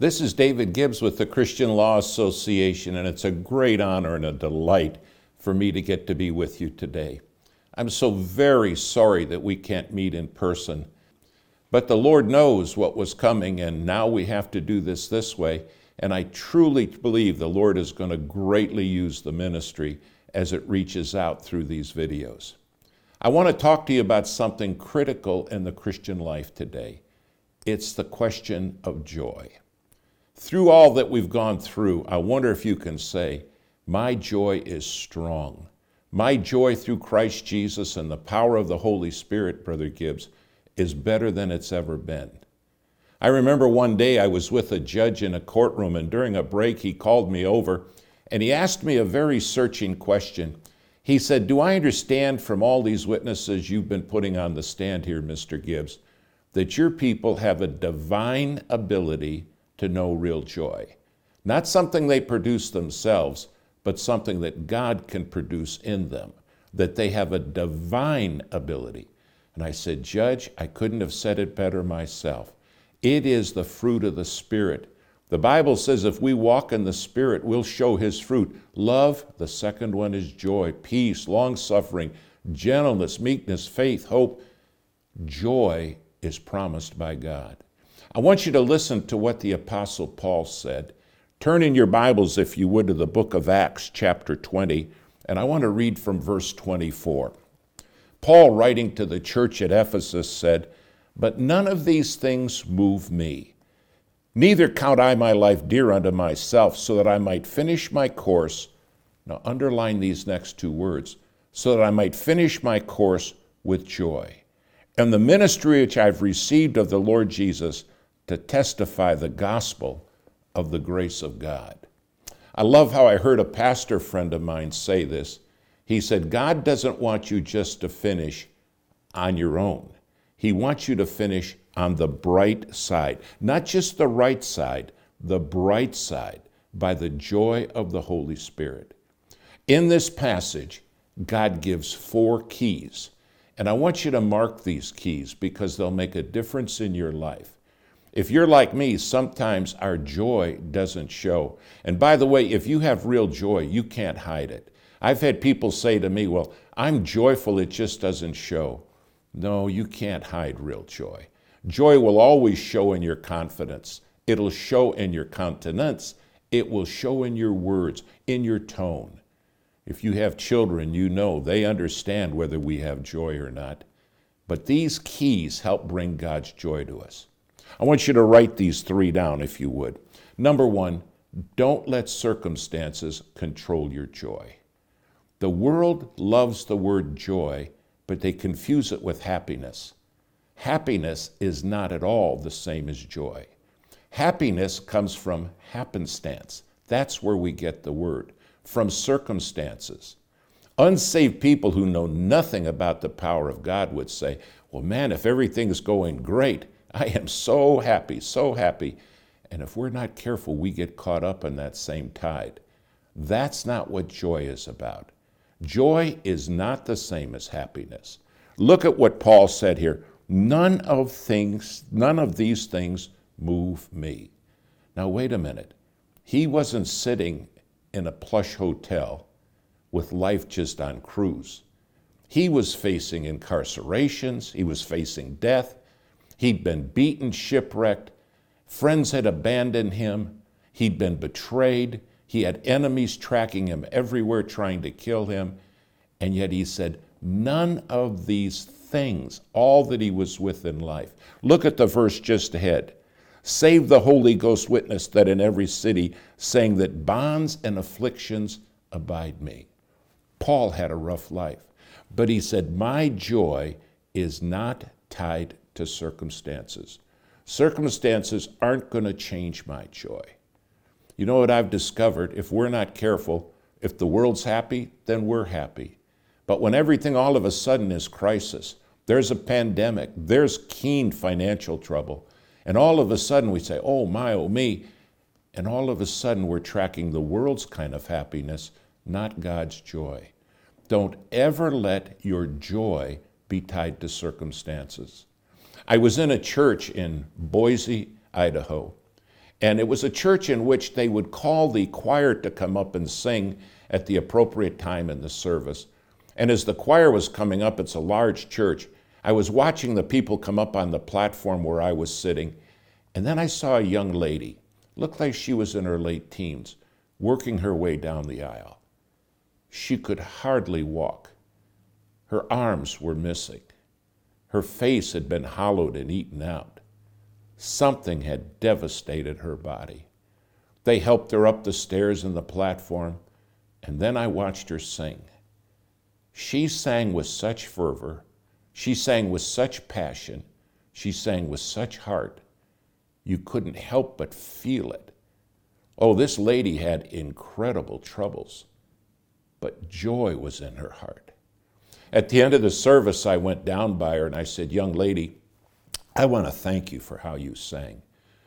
This is David Gibbs with the Christian Law Association, and it's a great honor and a delight for me to get to be with you today. I'm so very sorry that we can't meet in person, but the Lord knows what was coming, and now we have to do this this way. And I truly believe the Lord is going to greatly use the ministry as it reaches out through these videos. I want to talk to you about something critical in the Christian life today. It's the question of joy. Through all that we've gone through, I wonder if you can say, My joy is strong. My joy through Christ Jesus and the power of the Holy Spirit, Brother Gibbs, is better than it's ever been. I remember one day I was with a judge in a courtroom, and during a break, he called me over and he asked me a very searching question. He said, Do I understand from all these witnesses you've been putting on the stand here, Mr. Gibbs, that your people have a divine ability to know real joy. Not something they produce themselves, but something that God can produce in them, that they have a divine ability. And I said, Judge, I couldn't have said it better myself. It is the fruit of the Spirit. The Bible says if we walk in the Spirit, we'll show His fruit. Love, the second one is joy, peace, long suffering, gentleness, meekness, faith, hope. Joy is promised by God. I want you to listen to what the Apostle Paul said. Turn in your Bibles, if you would, to the book of Acts, chapter 20, and I want to read from verse 24. Paul, writing to the church at Ephesus, said, But none of these things move me. Neither count I my life dear unto myself, so that I might finish my course. Now, underline these next two words so that I might finish my course with joy. And the ministry which I've received of the Lord Jesus to testify the gospel of the grace of God. I love how I heard a pastor friend of mine say this. He said, God doesn't want you just to finish on your own. He wants you to finish on the bright side, not just the right side, the bright side, by the joy of the Holy Spirit. In this passage, God gives four keys. And I want you to mark these keys because they'll make a difference in your life. If you're like me, sometimes our joy doesn't show. And by the way, if you have real joy, you can't hide it. I've had people say to me, Well, I'm joyful, it just doesn't show. No, you can't hide real joy. Joy will always show in your confidence, it'll show in your countenance, it will show in your words, in your tone. If you have children, you know they understand whether we have joy or not. But these keys help bring God's joy to us. I want you to write these three down if you would. Number one, don't let circumstances control your joy. The world loves the word joy, but they confuse it with happiness. Happiness is not at all the same as joy. Happiness comes from happenstance. That's where we get the word, from circumstances. Unsaved people who know nothing about the power of God would say, Well, man, if everything's going great, I am so happy, so happy. And if we're not careful, we get caught up in that same tide. That's not what joy is about. Joy is not the same as happiness. Look at what Paul said here. None of things, none of these things move me. Now wait a minute. He wasn't sitting in a plush hotel with life just on cruise. He was facing incarcerations, he was facing death, He'd been beaten, shipwrecked. Friends had abandoned him. He'd been betrayed. He had enemies tracking him everywhere, trying to kill him. And yet he said, None of these things, all that he was with in life. Look at the verse just ahead. Save the Holy Ghost witness that in every city, saying that bonds and afflictions abide me. Paul had a rough life, but he said, My joy is not tied to circumstances. Circumstances aren't going to change my joy. You know what I've discovered? If we're not careful, if the world's happy, then we're happy. But when everything all of a sudden is crisis, there's a pandemic, there's keen financial trouble, and all of a sudden we say, oh my, oh me, and all of a sudden we're tracking the world's kind of happiness, not God's joy. Don't ever let your joy be tied to circumstances. I was in a church in Boise, Idaho, And it was a church in which they would call the choir to come up and sing at the appropriate time in the service. And as the choir was coming up, it's a large church, I was watching the people come up on the platform where I was sitting, and then I saw a young lady, looked like she was in her late teens, working her way down the aisle. She could hardly walk. Her arms were missing. Her face had been hollowed and eaten out. Something had devastated her body. They helped her up the stairs and the platform, and then I watched her sing. She sang with such fervor, she sang with such passion, she sang with such heart, you couldn't help but feel it. Oh, this lady had incredible troubles, but joy was in her heart. At the end of the service, I went down by her and I said, Young lady, I want to thank you for how you sang.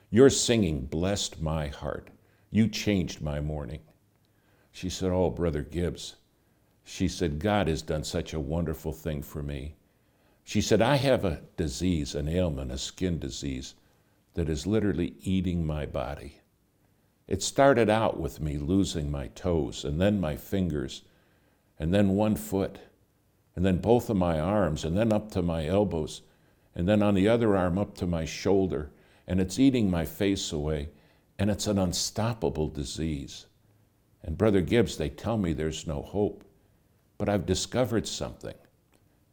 Your singing blessed my heart. You changed my morning. She said, Oh, Brother Gibbs. She said, God has done such a wonderful thing for me. She said, I have a disease, an ailment, a skin disease that is literally eating my body. It started out with me losing my toes, and then my fingers, and then one foot, and then both of my arms, and then up to my elbows and then on the other arm up to my shoulder, and it's eating my face away, and it's an unstoppable disease. And Brother Gibbs, they tell me there's no hope, but I've discovered something.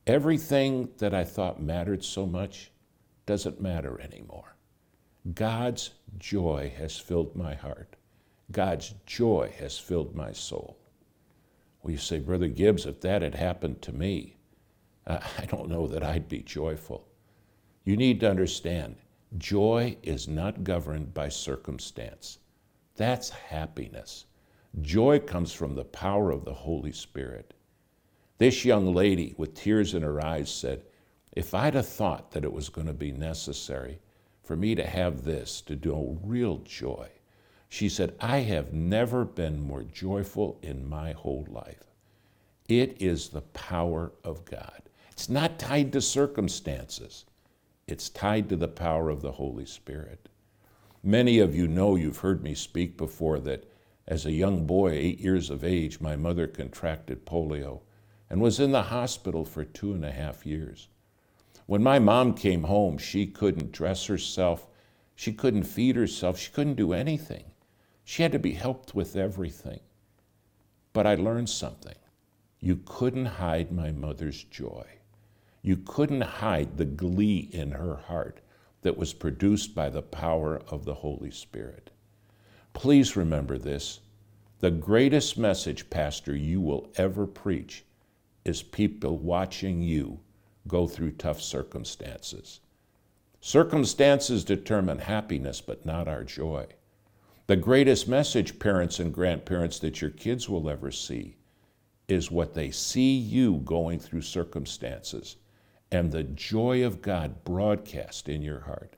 Everything that I thought mattered so much doesn't matter anymore. God's joy has filled my heart. God's joy has filled my soul. Well, you say, Brother Gibbs, if that had happened to me, I don't know that I'd be joyful. You need to understand joy is not governed by circumstance. That's happiness. Joy comes from the power of the Holy Spirit. This young lady, with tears in her eyes, said, If I'd have thought that it was going to be necessary for me to have this, to do real joy, she said, I have never been more joyful in my whole life. It is the power of God. It's not tied to circumstances. It's tied to the power of the Holy Spirit. Many of you know, you've heard me speak before, that as a young boy, eight years of age, my mother contracted polio and was in the hospital for two and a half years. When my mom came home, she couldn't dress herself, she couldn't feed herself, she couldn't do anything. She had to be helped with everything. But I learned something. You couldn't hide my mother's joy. You couldn't hide the glee in her heart that was produced by the power of the Holy Spirit. Please remember this. The greatest message, Pastor, you will ever preach is people watching you go through tough circumstances. Circumstances determine happiness, but not our joy. The greatest message, parents and grandparents, that your kids will ever see is what they see you going through circumstances and the joy of God broadcast in your heart.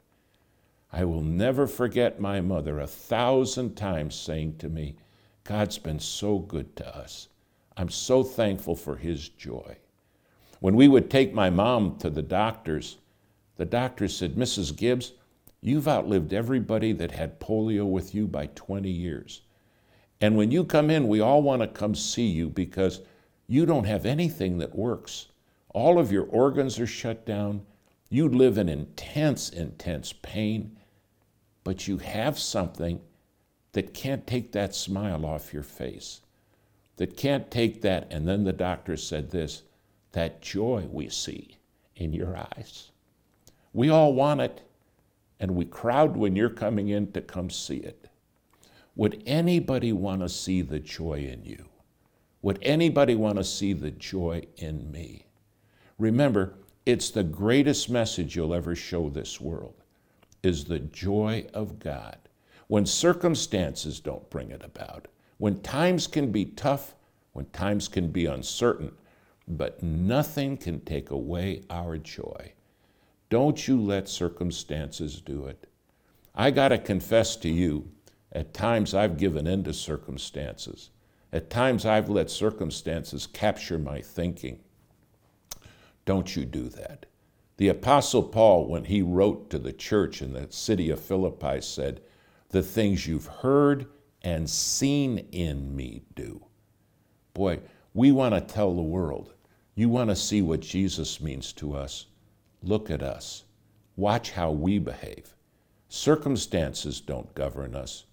I will never forget my mother a thousand times saying to me, God's been so good to us. I'm so thankful for His joy. When we would take my mom to the doctors, the doctor said, Mrs. Gibbs, you've outlived everybody that had polio with you by 20 years. And when you come in, we all want to come see you because you don't have anything that works. All of your organs are shut down. You live in intense, intense pain, but you have something that can't take that smile off your face, that can't take that. And then the doctor said this that joy we see in your eyes. We all want it, and we crowd when you're coming in to come see it. Would anybody want to see the joy in you? Would anybody want to see the joy in me? Remember, it's the greatest message you'll ever show this world is the joy of God. When circumstances don't bring it about, when times can be tough, when times can be uncertain, but nothing can take away our joy. Don't you let circumstances do it. I got to confess to you, at times I've given in to circumstances. At times I've let circumstances capture my thinking. Don't you do that. The Apostle Paul, when he wrote to the church in the city of Philippi, said, the things you've heard and seen in me do. Boy, we want to tell the world. You want to see what Jesus means to us? Look at us. Watch how we behave. Circumstances don't govern us,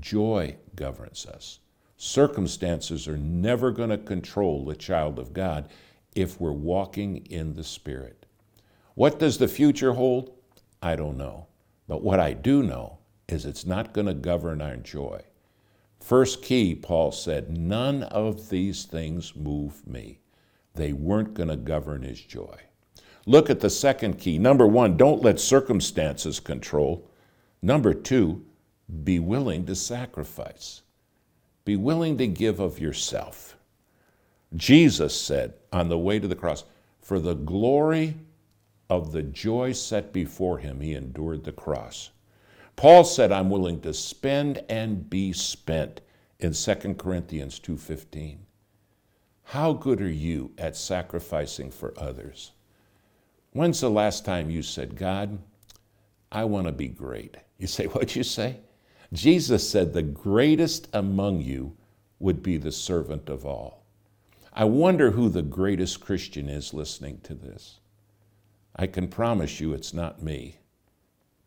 joy governs us. Circumstances are never going to control the child of God if we're walking in the Spirit. What does the future hold? I don't know. But what I do know is it's not going to govern our joy. First key, Paul said, none of these things move me. They weren't going to govern his joy. Look at the second key. Number one, don't let circumstances control. Number two, be willing to sacrifice. Be willing to give of yourself. Jesus said on the way to the cross, For the glory of the joy set before him, he endured the cross. Paul said, I'm willing to spend and be spent in 2 Corinthians 2:15. How good are you at sacrificing for others? When's the last time you said, God, I want to be great? You say, What'd you say? Jesus said, The greatest among you would be the servant of all. I wonder who the greatest Christian is listening to this. I can promise you it's not me.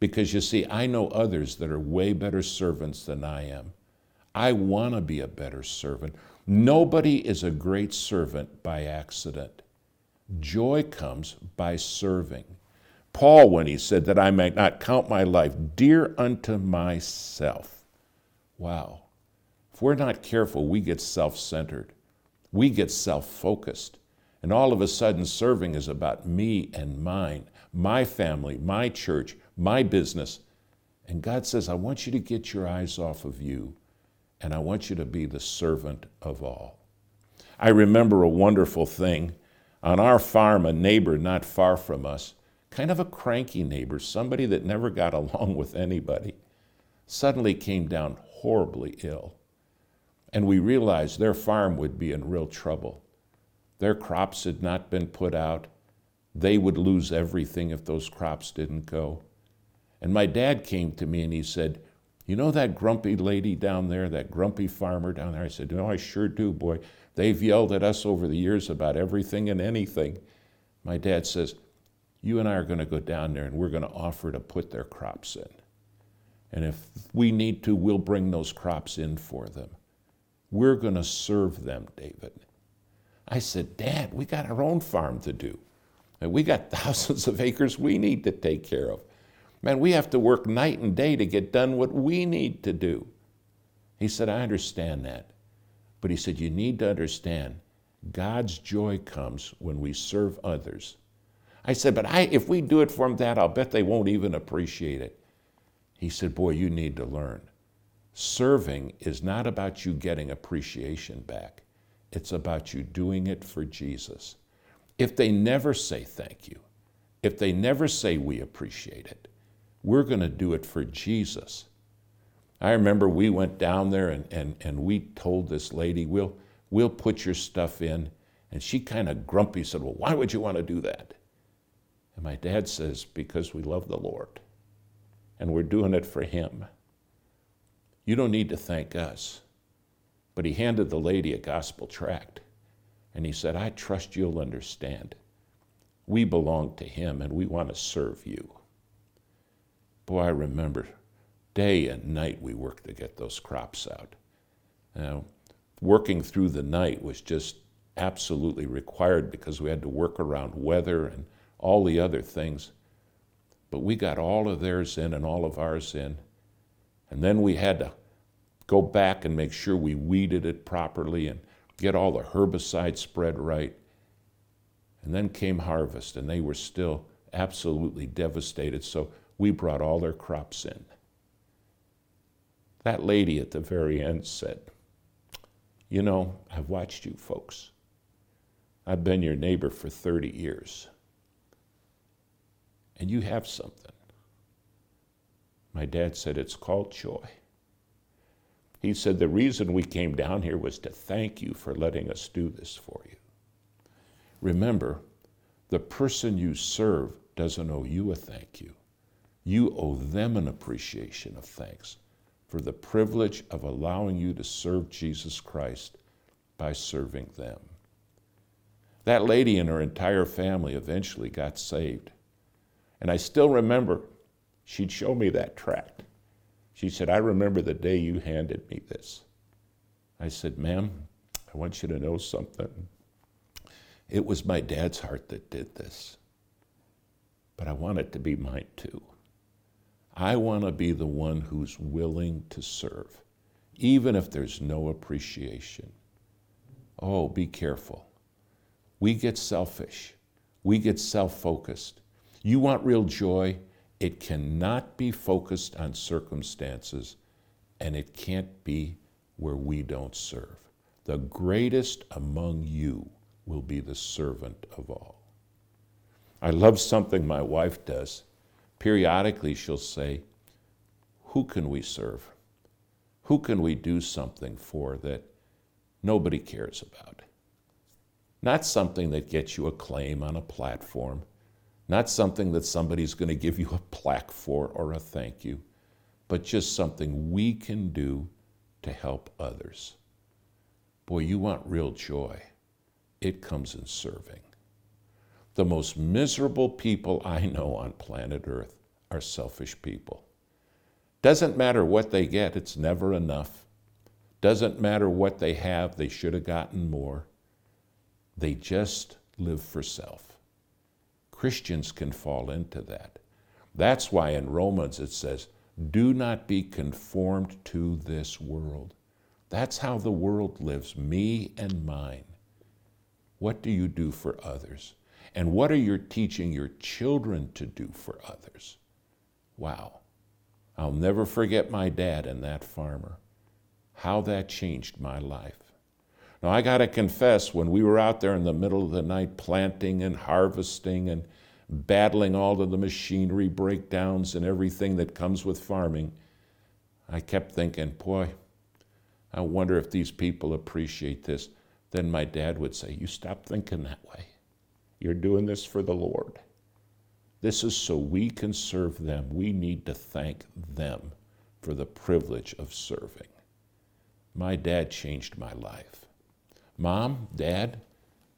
Because you see, I know others that are way better servants than I am. I want to be a better servant. Nobody is a great servant by accident. Joy comes by serving. Paul, when he said that I might not count my life dear unto myself. Wow. If we're not careful, we get self centered, we get self focused. And all of a sudden, serving is about me and mine, my family, my church, my business. And God says, I want you to get your eyes off of you, and I want you to be the servant of all. I remember a wonderful thing. On our farm, a neighbor not far from us, kind of a cranky neighbor, somebody that never got along with anybody, suddenly came down horribly ill. And we realized their farm would be in real trouble. Their crops had not been put out. They would lose everything if those crops didn't go. And my dad came to me and he said, You know that grumpy lady down there, that grumpy farmer down there? I said, No, I sure do, boy. They've yelled at us over the years about everything and anything. My dad says, You and I are going to go down there and we're going to offer to put their crops in. And if we need to, we'll bring those crops in for them. We're going to serve them, David. I said, Dad, we got our own farm to do. We got thousands of acres we need to take care of. Man, we have to work night and day to get done what we need to do. He said, I understand that. But he said, You need to understand God's joy comes when we serve others. I said, But I, if we do it for them that, I'll bet they won't even appreciate it. He said, Boy, you need to learn. Serving is not about you getting appreciation back, it's about you doing it for Jesus. If they never say thank you, if they never say we appreciate it, we're going to do it for Jesus. I remember we went down there and, and, and we told this lady, we'll, we'll put your stuff in. And she kind of grumpy said, Well, why would you want to do that? And my dad says, Because we love the Lord and we're doing it for Him. You don't need to thank us. But he handed the lady a gospel tract and he said, I trust you'll understand. We belong to Him and we want to serve you. Boy, I remember day and night we worked to get those crops out. Now, working through the night was just absolutely required because we had to work around weather and all the other things. But we got all of theirs in and all of ours in. And then we had to go back and make sure we weeded it properly and get all the herbicides spread right. And then came harvest, and they were still absolutely devastated. So we brought all their crops in. That lady at the very end said, You know, I've watched you folks. I've been your neighbor for 30 years. And you have something. My dad said, It's called joy. He said, The reason we came down here was to thank you for letting us do this for you. Remember, the person you serve doesn't owe you a thank you. You owe them an appreciation of thanks. For the privilege of allowing you to serve Jesus Christ by serving them. That lady and her entire family eventually got saved. And I still remember she'd show me that tract. She said, I remember the day you handed me this. I said, Ma'am, I want you to know something. It was my dad's heart that did this, but I want it to be mine too. I want to be the one who's willing to serve, even if there's no appreciation. Oh, be careful. We get selfish, we get self focused. You want real joy? It cannot be focused on circumstances, and it can't be where we don't serve. The greatest among you will be the servant of all. I love something my wife does. Periodically, she'll say, Who can we serve? Who can we do something for that nobody cares about? Not something that gets you a claim on a platform, not something that somebody's going to give you a plaque for or a thank you, but just something we can do to help others. Boy, you want real joy. It comes in serving. The most miserable people I know on planet Earth are selfish people. Doesn't matter what they get, it's never enough. Doesn't matter what they have, they should have gotten more. They just live for self. Christians can fall into that. That's why in Romans it says, do not be conformed to this world. That's how the world lives, me and mine. What do you do for others? And what are you teaching your children to do for others? Wow. I'll never forget my dad and that farmer, how that changed my life. Now, I got to confess, when we were out there in the middle of the night planting and harvesting and battling all of the machinery breakdowns and everything that comes with farming, I kept thinking, boy, I wonder if these people appreciate this. Then my dad would say, You stop thinking that way. You're doing this for the Lord. This is so we can serve them. We need to thank them for the privilege of serving. My dad changed my life. Mom, Dad,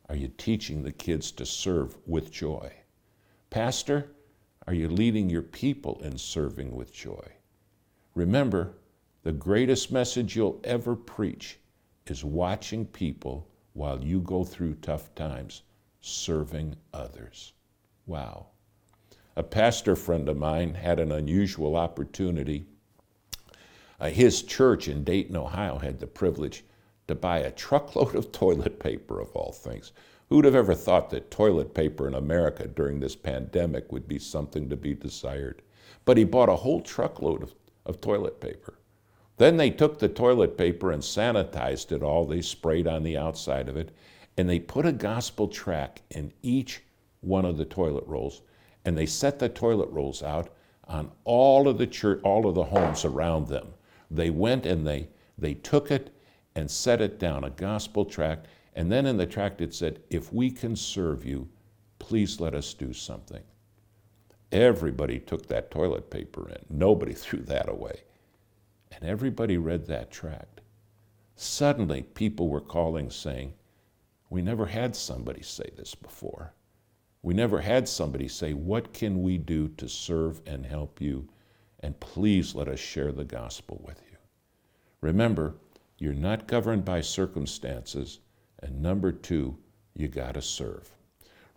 are you teaching the kids to serve with joy? Pastor, are you leading your people in serving with joy? Remember, the greatest message you'll ever preach is watching people while you go through tough times, serving others. Wow. A pastor friend of mine had an unusual opportunity. Uh, his church in Dayton, Ohio, had the privilege to buy a truckload of toilet paper, of all things. Who'd have ever thought that toilet paper in America during this pandemic would be something to be desired? But he bought a whole truckload of, of toilet paper. Then they took the toilet paper and sanitized it all. They sprayed on the outside of it, and they put a gospel tract in each one of the toilet rolls, and they set the toilet rolls out on all of the church, all of the homes around them. They went and they they took it and set it down, a gospel tract, and then in the tract it said, If we can serve you, please let us do something. Everybody took that toilet paper in. Nobody threw that away. And everybody read that tract. Suddenly, people were calling saying, We never had somebody say this before. We never had somebody say, What can we do to serve and help you? And please let us share the gospel with you. Remember, you're not governed by circumstances, and number two, you got to serve.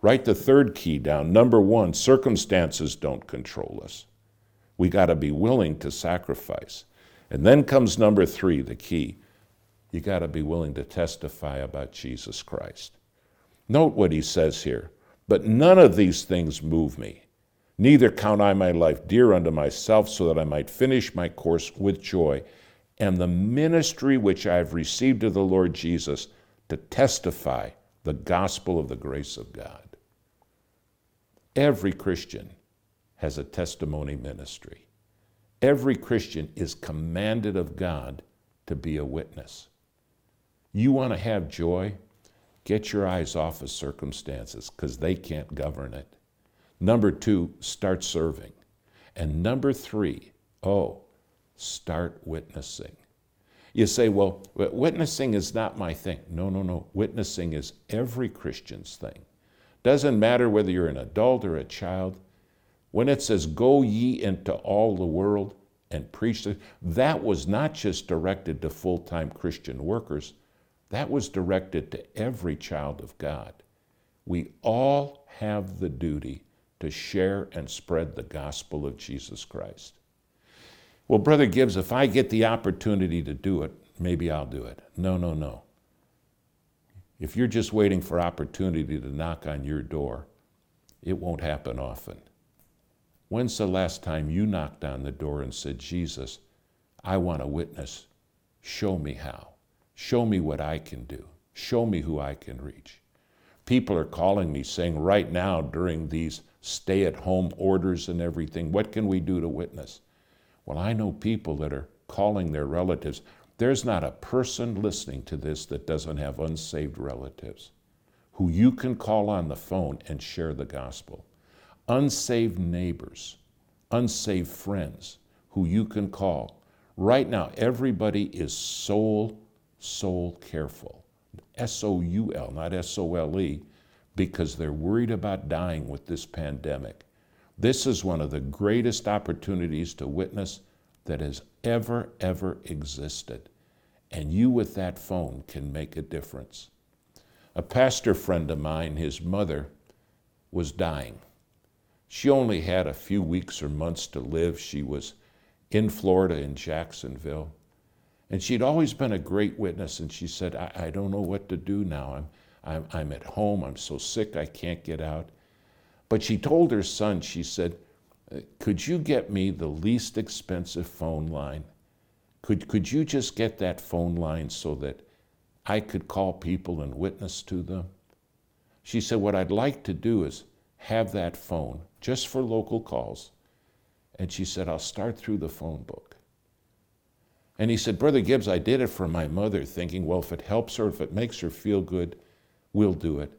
Write the third key down. Number one, circumstances don't control us. We got to be willing to sacrifice. And then comes number three, the key. You got to be willing to testify about Jesus Christ. Note what he says here. But none of these things move me. Neither count I my life dear unto myself, so that I might finish my course with joy and the ministry which I have received of the Lord Jesus to testify the gospel of the grace of God. Every Christian has a testimony ministry. Every Christian is commanded of God to be a witness. You want to have joy? Get your eyes off of circumstances because they can't govern it. Number two, start serving. And number three, oh, Start witnessing. You say, well, witnessing is not my thing. No, no, no. Witnessing is every Christian's thing. Doesn't matter whether you're an adult or a child. When it says, go ye into all the world and preach, that was not just directed to full time Christian workers, that was directed to every child of God. We all have the duty to share and spread the gospel of Jesus Christ. Well, Brother Gibbs, if I get the opportunity to do it, maybe I'll do it. No, no, no. If you're just waiting for opportunity to knock on your door, it won't happen often. When's the last time you knocked on the door and said, Jesus, I want to witness. Show me how. Show me what I can do. Show me who I can reach. People are calling me saying, right now, during these stay at home orders and everything, what can we do to witness? Well, I know people that are calling their relatives. There's not a person listening to this that doesn't have unsaved relatives who you can call on the phone and share the gospel. Unsaved neighbors, unsaved friends who you can call. Right now, everybody is soul, soul careful. S O U L, not S O L E, because they're worried about dying with this pandemic. This is one of the greatest opportunities to witness that has ever, ever existed. And you with that phone can make a difference. A pastor friend of mine, his mother, was dying. She only had a few weeks or months to live. She was in Florida, in Jacksonville. And she'd always been a great witness. And she said, I, I don't know what to do now. I'm, I'm, I'm at home. I'm so sick I can't get out. But she told her son, she said, uh, Could you get me the least expensive phone line? Could, could you just get that phone line so that I could call people and witness to them? She said, What I'd like to do is have that phone just for local calls. And she said, I'll start through the phone book. And he said, Brother Gibbs, I did it for my mother, thinking, well, if it helps her, if it makes her feel good, we'll do it.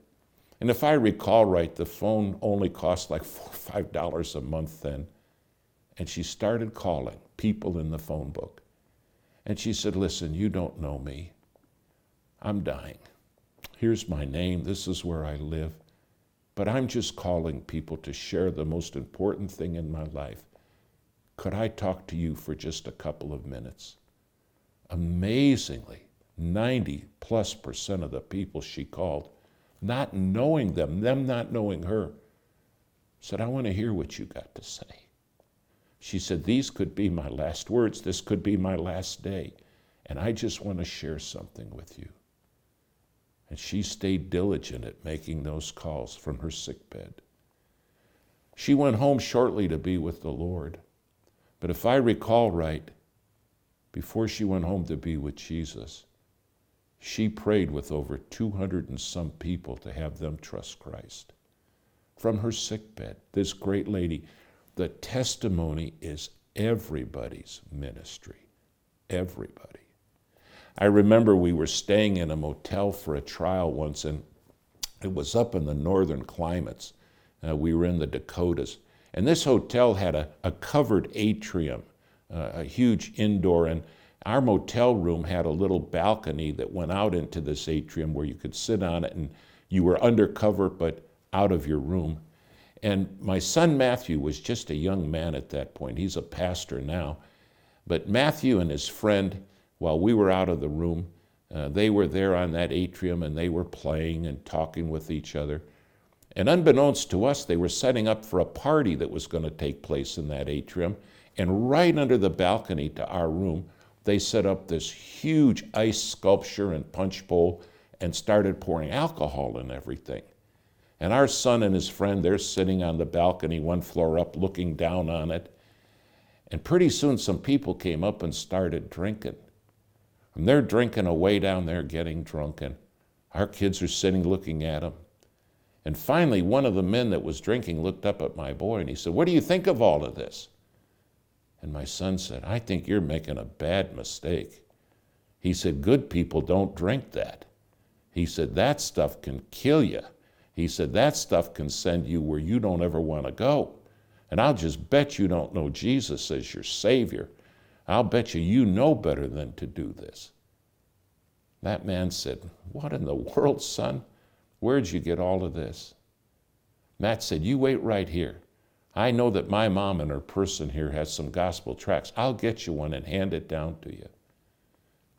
And if I recall right, the phone only cost like four or five dollars a month then. And she started calling people in the phone book. And she said, Listen, you don't know me. I'm dying. Here's my name. This is where I live. But I'm just calling people to share the most important thing in my life. Could I talk to you for just a couple of minutes? Amazingly, 90 plus percent of the people she called not knowing them, them not knowing her, said, I want to hear what you got to say. She said, These could be my last words. This could be my last day. And I just want to share something with you. And she stayed diligent at making those calls from her sick bed. She went home shortly to be with the Lord. But if I recall right, before she went home to be with Jesus, she prayed with over 200 and some people to have them trust Christ. From her sickbed, this great lady, the testimony is everybody's ministry. Everybody. I remember we were staying in a motel for a trial once, and it was up in the northern climates. Uh, we were in the Dakotas. And this hotel had a, a covered atrium, uh, a huge indoor, and our motel room had a little balcony that went out into this atrium where you could sit on it and you were undercover but out of your room. And my son Matthew was just a young man at that point. He's a pastor now. But Matthew and his friend, while we were out of the room, uh, they were there on that atrium and they were playing and talking with each other. And unbeknownst to us, they were setting up for a party that was going to take place in that atrium. And right under the balcony to our room they set up this huge ice sculpture and punch bowl and started pouring alcohol in everything. And our son and his friend, they're sitting on the balcony, one floor up, looking down on it. And pretty soon, some people came up and started drinking. And they're drinking away down there, getting drunk. And our kids are sitting looking at them. And finally, one of the men that was drinking looked up at my boy and he said, What do you think of all of this? And my son said, I think you're making a bad mistake. He said, Good people don't drink that. He said, That stuff can kill you. He said, That stuff can send you where you don't ever want to go. And I'll just bet you don't know Jesus as your Savior. I'll bet you you know better than to do this. That man said, What in the world, son? Where'd you get all of this? Matt said, You wait right here. I know that my mom and her person here has some gospel tracts. I'll get you one and hand it down to you.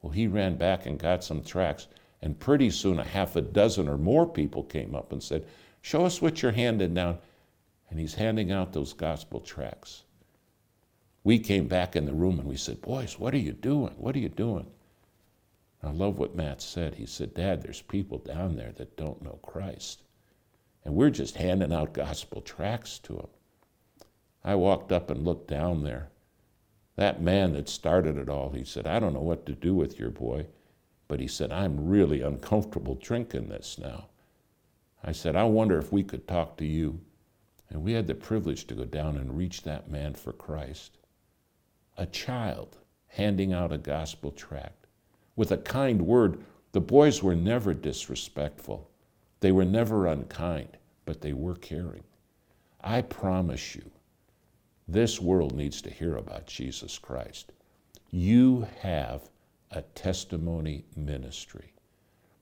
Well, he ran back and got some tracts, and pretty soon a half a dozen or more people came up and said, Show us what you're handing down. And he's handing out those gospel tracts. We came back in the room and we said, Boys, what are you doing? What are you doing? I love what Matt said. He said, Dad, there's people down there that don't know Christ. And we're just handing out gospel tracts to them. I walked up and looked down there. That man that started it all, he said, I don't know what to do with your boy. But he said, I'm really uncomfortable drinking this now. I said, I wonder if we could talk to you. And we had the privilege to go down and reach that man for Christ. A child handing out a gospel tract with a kind word. The boys were never disrespectful, they were never unkind, but they were caring. I promise you, this world needs to hear about Jesus Christ. You have a testimony ministry.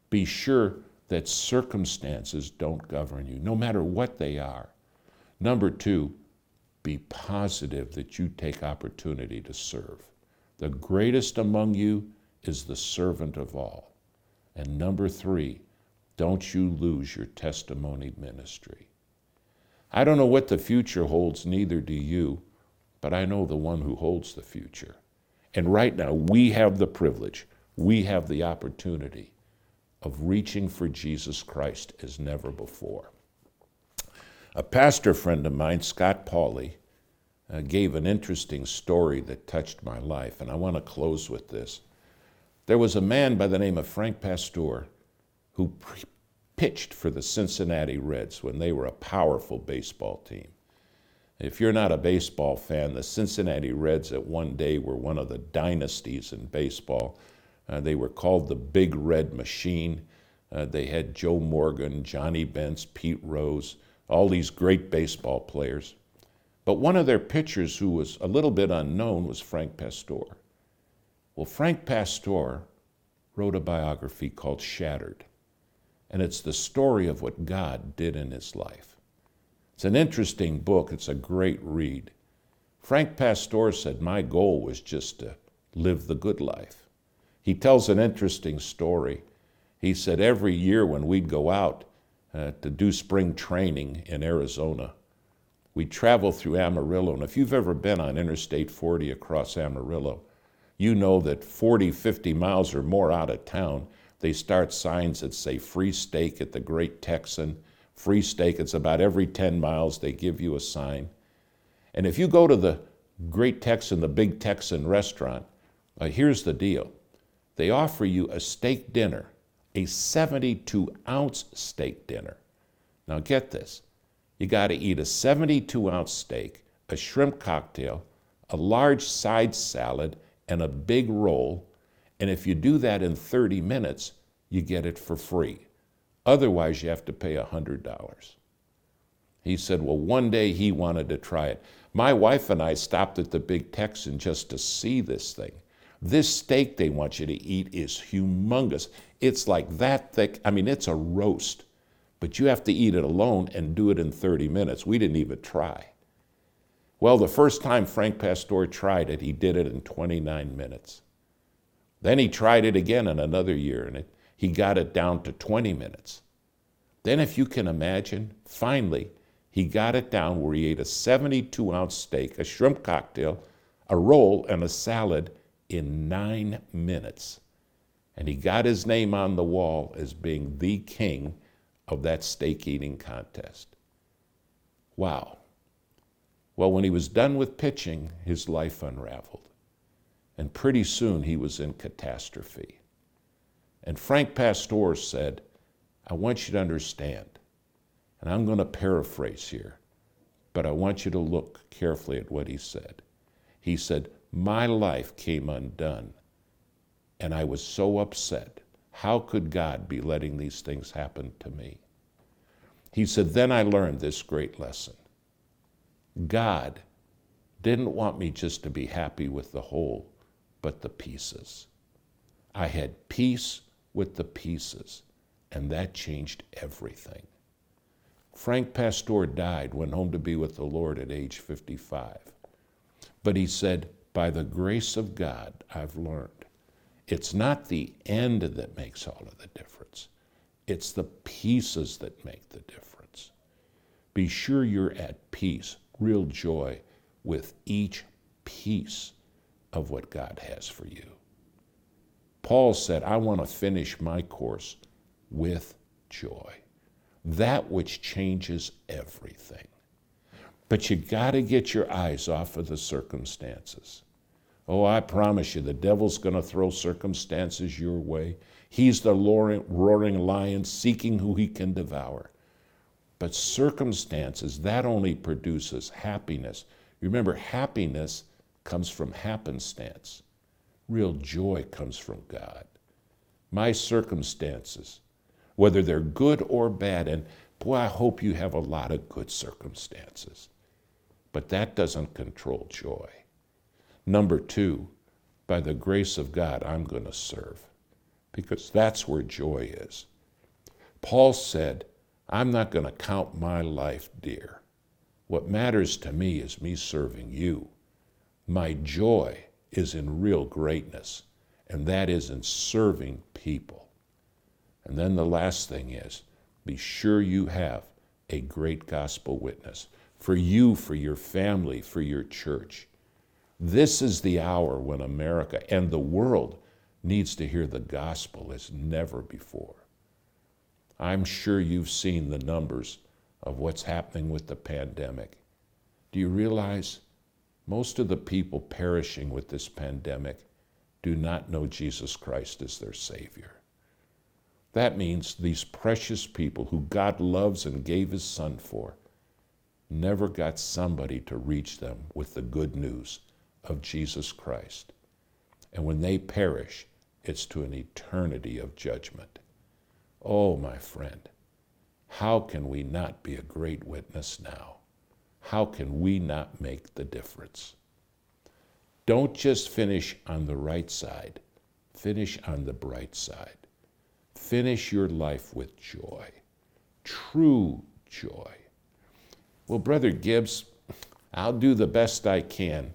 Be sure that circumstances don't govern you, no matter what they are. Number two, be positive that you take opportunity to serve. The greatest among you is the servant of all. And number three, don't you lose your testimony ministry. I don't know what the future holds, neither do you, but I know the one who holds the future. And right now, we have the privilege, we have the opportunity of reaching for Jesus Christ as never before. A pastor friend of mine, Scott Pauley, uh, gave an interesting story that touched my life, and I want to close with this. There was a man by the name of Frank Pastore who pre- pitched for the Cincinnati Reds when they were a powerful baseball team. If you're not a baseball fan, the Cincinnati Reds at one day were one of the dynasties in baseball. Uh, they were called the Big Red Machine. Uh, they had Joe Morgan, Johnny Bench, Pete Rose, all these great baseball players. But one of their pitchers who was a little bit unknown was Frank Pastore. Well, Frank Pastore wrote a biography called Shattered, and it's the story of what God did in his life. It's an interesting book, it's a great read. Frank Pastore said, My goal was just to live the good life. He tells an interesting story. He said, Every year when we'd go out uh, to do spring training in Arizona, we'd travel through Amarillo. And if you've ever been on Interstate 40 across Amarillo, you know that 40, 50 miles or more out of town, they start signs that say free steak at the Great Texan free steak. It's about every 10 miles they give you a sign. And if you go to the Great Texan, the Big Texan restaurant, uh, here's the deal they offer you a steak dinner, a 72 ounce steak dinner. Now get this you got to eat a 72 ounce steak, a shrimp cocktail, a large side salad, and a big roll. And if you do that in 30 minutes, you get it for free. Otherwise, you have to pay $100. He said, Well, one day he wanted to try it. My wife and I stopped at the Big Texan just to see this thing. This steak they want you to eat is humongous. It's like that thick. I mean, it's a roast, but you have to eat it alone and do it in 30 minutes. We didn't even try. Well, the first time Frank Pastore tried it, he did it in 29 minutes. Then he tried it again in another year, and it he got it down to 20 minutes. Then, if you can imagine, finally, he got it down where he ate a 72 ounce steak, a shrimp cocktail, a roll, and a salad in nine minutes. And he got his name on the wall as being the king of that steak eating contest. Wow. Well, when he was done with pitching, his life unraveled. And pretty soon he was in catastrophe. And Frank Pastore said, I want you to understand, and I'm going to paraphrase here, but I want you to look carefully at what he said. He said, My life came undone, and I was so upset. How could God be letting these things happen to me? He said, Then I learned this great lesson. God didn't want me just to be happy with the whole, but the pieces. I had peace with the pieces, and that changed everything. Frank Pastor died, went home to be with the Lord at age 55. But he said, By the grace of God, I've learned. It's not the end that makes all of the difference, it's the pieces that make the difference. Be sure you're at peace, real joy with each piece of what God has for you. Paul said, I want to finish my course with joy, that which changes everything. But you got to get your eyes off of the circumstances. Oh, I promise you, the devil's going to throw circumstances your way. He's the roaring lion seeking who he can devour. But circumstances, that only produces happiness. Remember, happiness comes from happenstance. Real joy comes from God. My circumstances, whether they're good or bad, and boy, I hope you have a lot of good circumstances, but that doesn't control joy. Number two, by the grace of God, I'm going to serve because that's where joy is. Paul said, I'm not going to count my life dear. What matters to me is me serving you. My joy is in real greatness, and that is in serving people. And then the last thing is be sure you have a great gospel witness for you, for your family, for your church. This is the hour when America and the world needs to hear the gospel as never before. I'm sure you've seen the numbers of what's happening with the pandemic. Do you realize most of the people perishing with this pandemic do not know Jesus Christ as their Savior? That means these precious people who God loves and gave His Son for never got somebody to reach them with the good news of Jesus Christ. And when they perish, it's to an eternity of judgment. Oh, my friend, how can we not be a great witness now? How can we not make the difference? Don't just finish on the right side, finish on the bright side. Finish your life with joy, true joy. Well, Brother Gibbs, I'll do the best I can.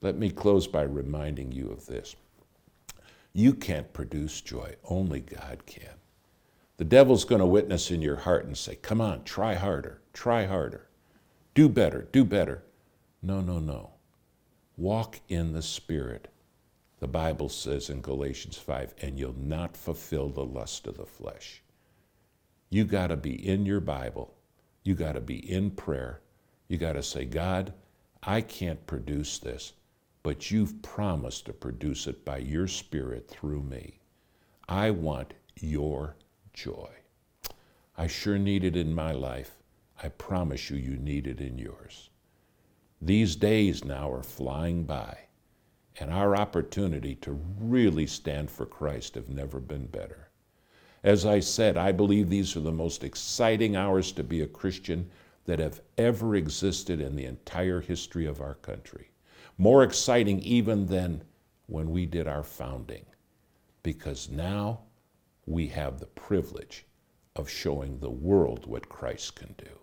Let me close by reminding you of this. You can't produce joy, only God can. The devil's going to witness in your heart and say, Come on, try harder, try harder, do better, do better. No, no, no. Walk in the Spirit. The Bible says in Galatians 5, and you'll not fulfill the lust of the flesh. You got to be in your Bible. You got to be in prayer. You got to say, God, I can't produce this, but you've promised to produce it by your Spirit through me. I want your joy. I sure need it in my life. I promise you, you need it in yours. These days now are flying by, and our opportunity to really stand for Christ have never been better. As I said, I believe these are the most exciting hours to be a Christian that have ever existed in the entire history of our country. More exciting even than when we did our founding, because now we have the privilege of showing the world what Christ can do.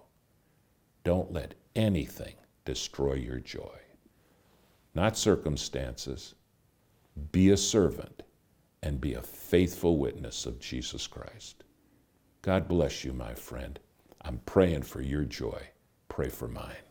Don't let anything destroy your joy. Not circumstances. Be a servant and be a faithful witness of Jesus Christ. God bless you, my friend. I'm praying for your joy. Pray for mine.